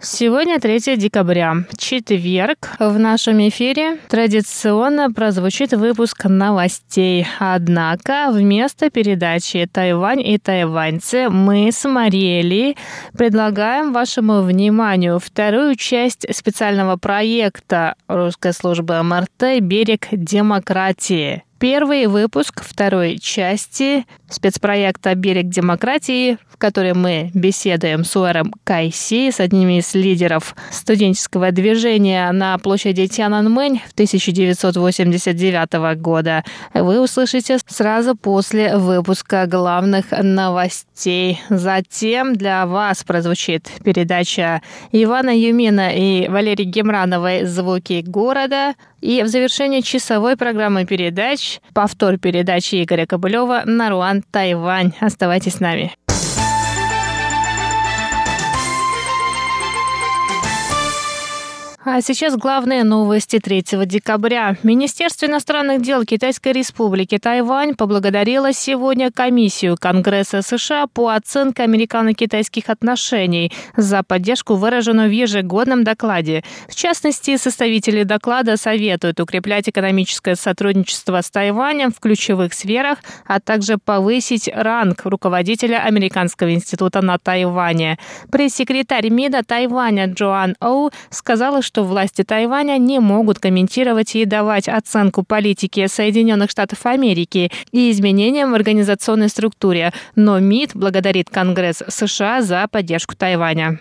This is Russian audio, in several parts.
Сегодня 3 декабря, четверг. В нашем эфире традиционно прозвучит выпуск новостей. Однако вместо передачи «Тайвань и тайваньцы» мы с Мариэлей предлагаем вашему вниманию вторую часть специального проекта русской службы МРТ «Берег демократии». Первый выпуск второй части спецпроекта «Берег демократии», в котором мы беседуем с Уэром Кайси, с одним из лидеров студенческого движения на площади Тяньаньмэнь в 1989 года, вы услышите сразу после выпуска главных новостей. Затем для вас прозвучит передача Ивана Юмина и Валерии Гемрановой «Звуки города», и в завершении часовой программы передач повтор передачи Игоря Кобылева «Наруан, Тайвань». Оставайтесь с нами. А сейчас главные новости 3 декабря. Министерство иностранных дел Китайской Республики Тайвань поблагодарило сегодня комиссию Конгресса США по оценке американо-китайских отношений за поддержку, выраженную в ежегодном докладе. В частности, составители доклада советуют укреплять экономическое сотрудничество с Тайванем в ключевых сферах, а также повысить ранг руководителя Американского института на Тайване. Пресс-секретарь МИДа Тайваня Джоан Оу сказала, что что власти Тайваня не могут комментировать и давать оценку политики Соединенных Штатов Америки и изменениям в организационной структуре, но МИД благодарит Конгресс США за поддержку Тайваня.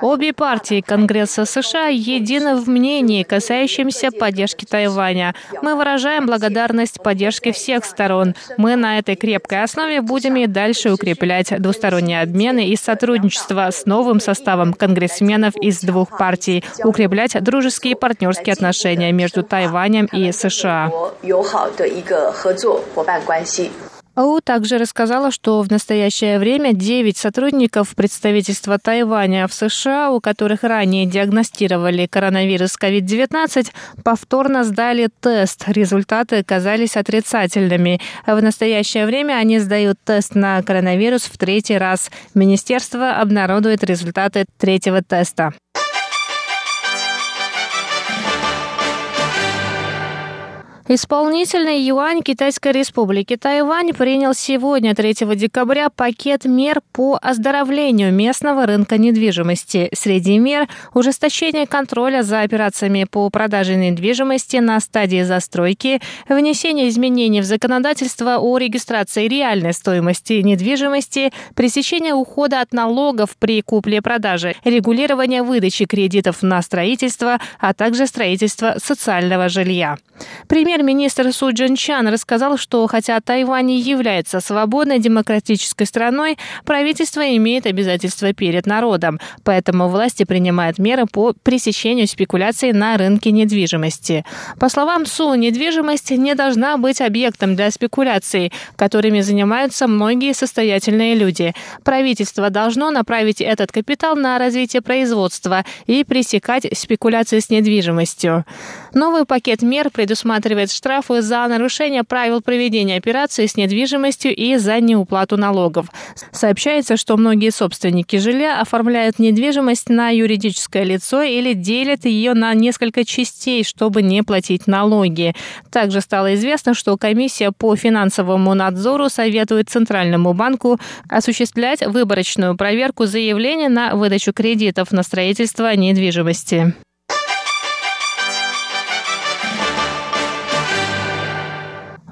Обе партии Конгресса США едины в мнении, касающемся поддержки Тайваня. Мы выражаем благодарность поддержке всех сторон. Мы на этой крепкой основе будем и дальше укреплять двусторонние обмены и сотрудничество с новым составом конгрессменов из двух партий, укреплять дружеские и партнерские отношения между Тайванем и США. АУ также рассказала, что в настоящее время 9 сотрудников представительства Тайваня в США, у которых ранее диагностировали коронавирус COVID-19, повторно сдали тест. Результаты оказались отрицательными. В настоящее время они сдают тест на коронавирус в третий раз. Министерство обнародует результаты третьего теста. Исполнительный юань Китайской Республики Тайвань принял сегодня, 3 декабря, пакет мер по оздоровлению местного рынка недвижимости. Среди мер – ужесточение контроля за операциями по продаже недвижимости на стадии застройки, внесение изменений в законодательство о регистрации реальной стоимости недвижимости, пресечение ухода от налогов при купле-продаже, регулирование выдачи кредитов на строительство, а также строительство социального жилья. Пример Премьер-министр Су Чан рассказал, что хотя Тайвань не является свободной демократической страной, правительство имеет обязательства перед народом, поэтому власти принимают меры по пресечению спекуляций на рынке недвижимости. По словам Су, недвижимость не должна быть объектом для спекуляций, которыми занимаются многие состоятельные люди. Правительство должно направить этот капитал на развитие производства и пресекать спекуляции с недвижимостью. Новый пакет мер предусматривает предусматривает штрафы за нарушение правил проведения операций с недвижимостью и за неуплату налогов. Сообщается, что многие собственники жилья оформляют недвижимость на юридическое лицо или делят ее на несколько частей, чтобы не платить налоги. Также стало известно, что комиссия по финансовому надзору советует Центральному банку осуществлять выборочную проверку заявления на выдачу кредитов на строительство недвижимости.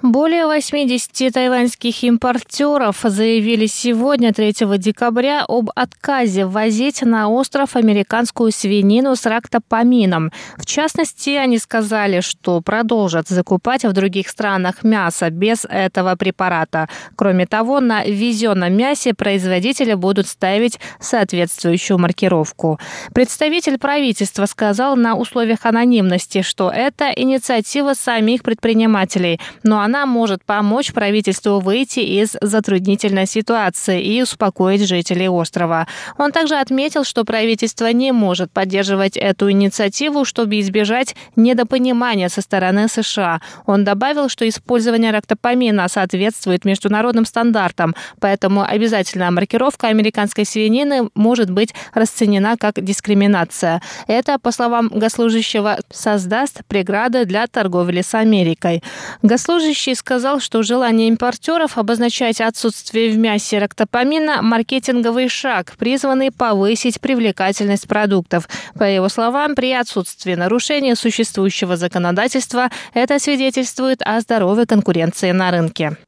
Более 80 тайваньских импортеров заявили сегодня, 3 декабря, об отказе ввозить на остров американскую свинину с рактопамином. В частности, они сказали, что продолжат закупать в других странах мясо без этого препарата. Кроме того, на везенном мясе производители будут ставить соответствующую маркировку. Представитель правительства сказал на условиях анонимности, что это инициатива самих предпринимателей, но она Она может помочь правительству выйти из затруднительной ситуации и успокоить жителей острова. Он также отметил, что правительство не может поддерживать эту инициативу, чтобы избежать недопонимания со стороны США. Он добавил, что использование рактопамина соответствует международным стандартам, поэтому обязательная маркировка американской свинины может быть расценена как дискриминация. Это, по словам госслужащего, создаст преграды для торговли с Америкой. Госслужащий сказал, что желание импортеров обозначать отсутствие в мясе рактопамина – маркетинговый шаг, призванный повысить привлекательность продуктов. По его словам, при отсутствии нарушения существующего законодательства это свидетельствует о здоровой конкуренции на рынке.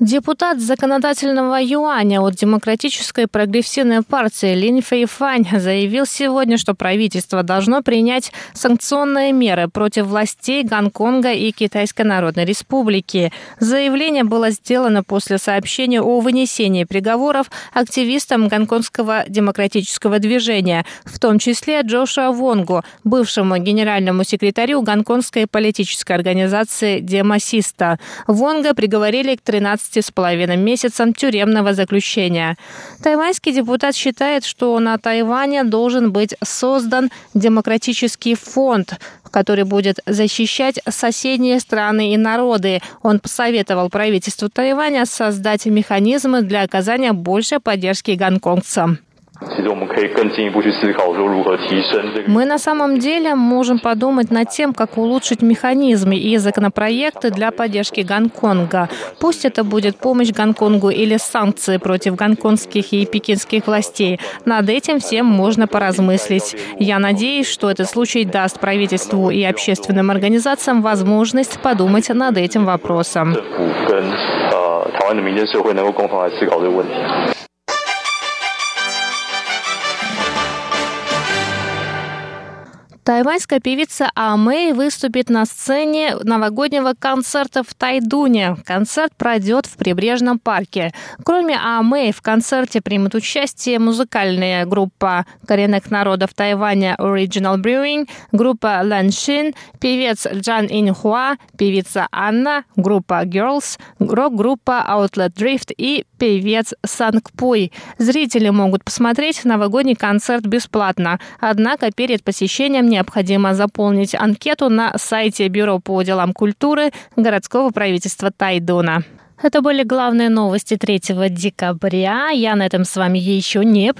Депутат законодательного юаня от Демократической прогрессивной партии Лин Фэйфань заявил сегодня, что правительство должно принять санкционные меры против властей Гонконга и Китайской Народной Республики. Заявление было сделано после сообщения о вынесении приговоров активистам гонконгского демократического движения, в том числе Джошуа Вонгу, бывшему генеральному секретарю гонконгской политической организации Демосиста. Вонга приговорили к 13 12,5 месяцам тюремного заключения. Тайваньский депутат считает, что на Тайване должен быть создан демократический фонд, который будет защищать соседние страны и народы. Он посоветовал правительству Тайваня создать механизмы для оказания большей поддержки гонконгцам. Мы на самом деле можем подумать над тем, как улучшить механизмы и законопроекты для поддержки Гонконга. Пусть это будет помощь Гонконгу или санкции против гонконгских и пекинских властей. Над этим всем можно поразмыслить. Я надеюсь, что этот случай даст правительству и общественным организациям возможность подумать над этим вопросом. 台湾的民间社会能够共同来思考这个问题。 Тайваньская певица А Мэй выступит на сцене новогоднего концерта в Тайдуне. Концерт пройдет в прибрежном парке. Кроме А Мэй, в концерте примут участие музыкальная группа коренных народов Тайваня Original Brewing, группа Лан Шин, певец Джан Ин Хуа, певица Анна, группа Girls, рок-группа Outlet Drift и певец Санг Пуй. Зрители могут посмотреть новогодний концерт бесплатно. Однако перед посещением необходимо заполнить анкету на сайте Бюро по делам культуры городского правительства Тайдона. Это были главные новости 3 декабря. Я на этом с вами еще не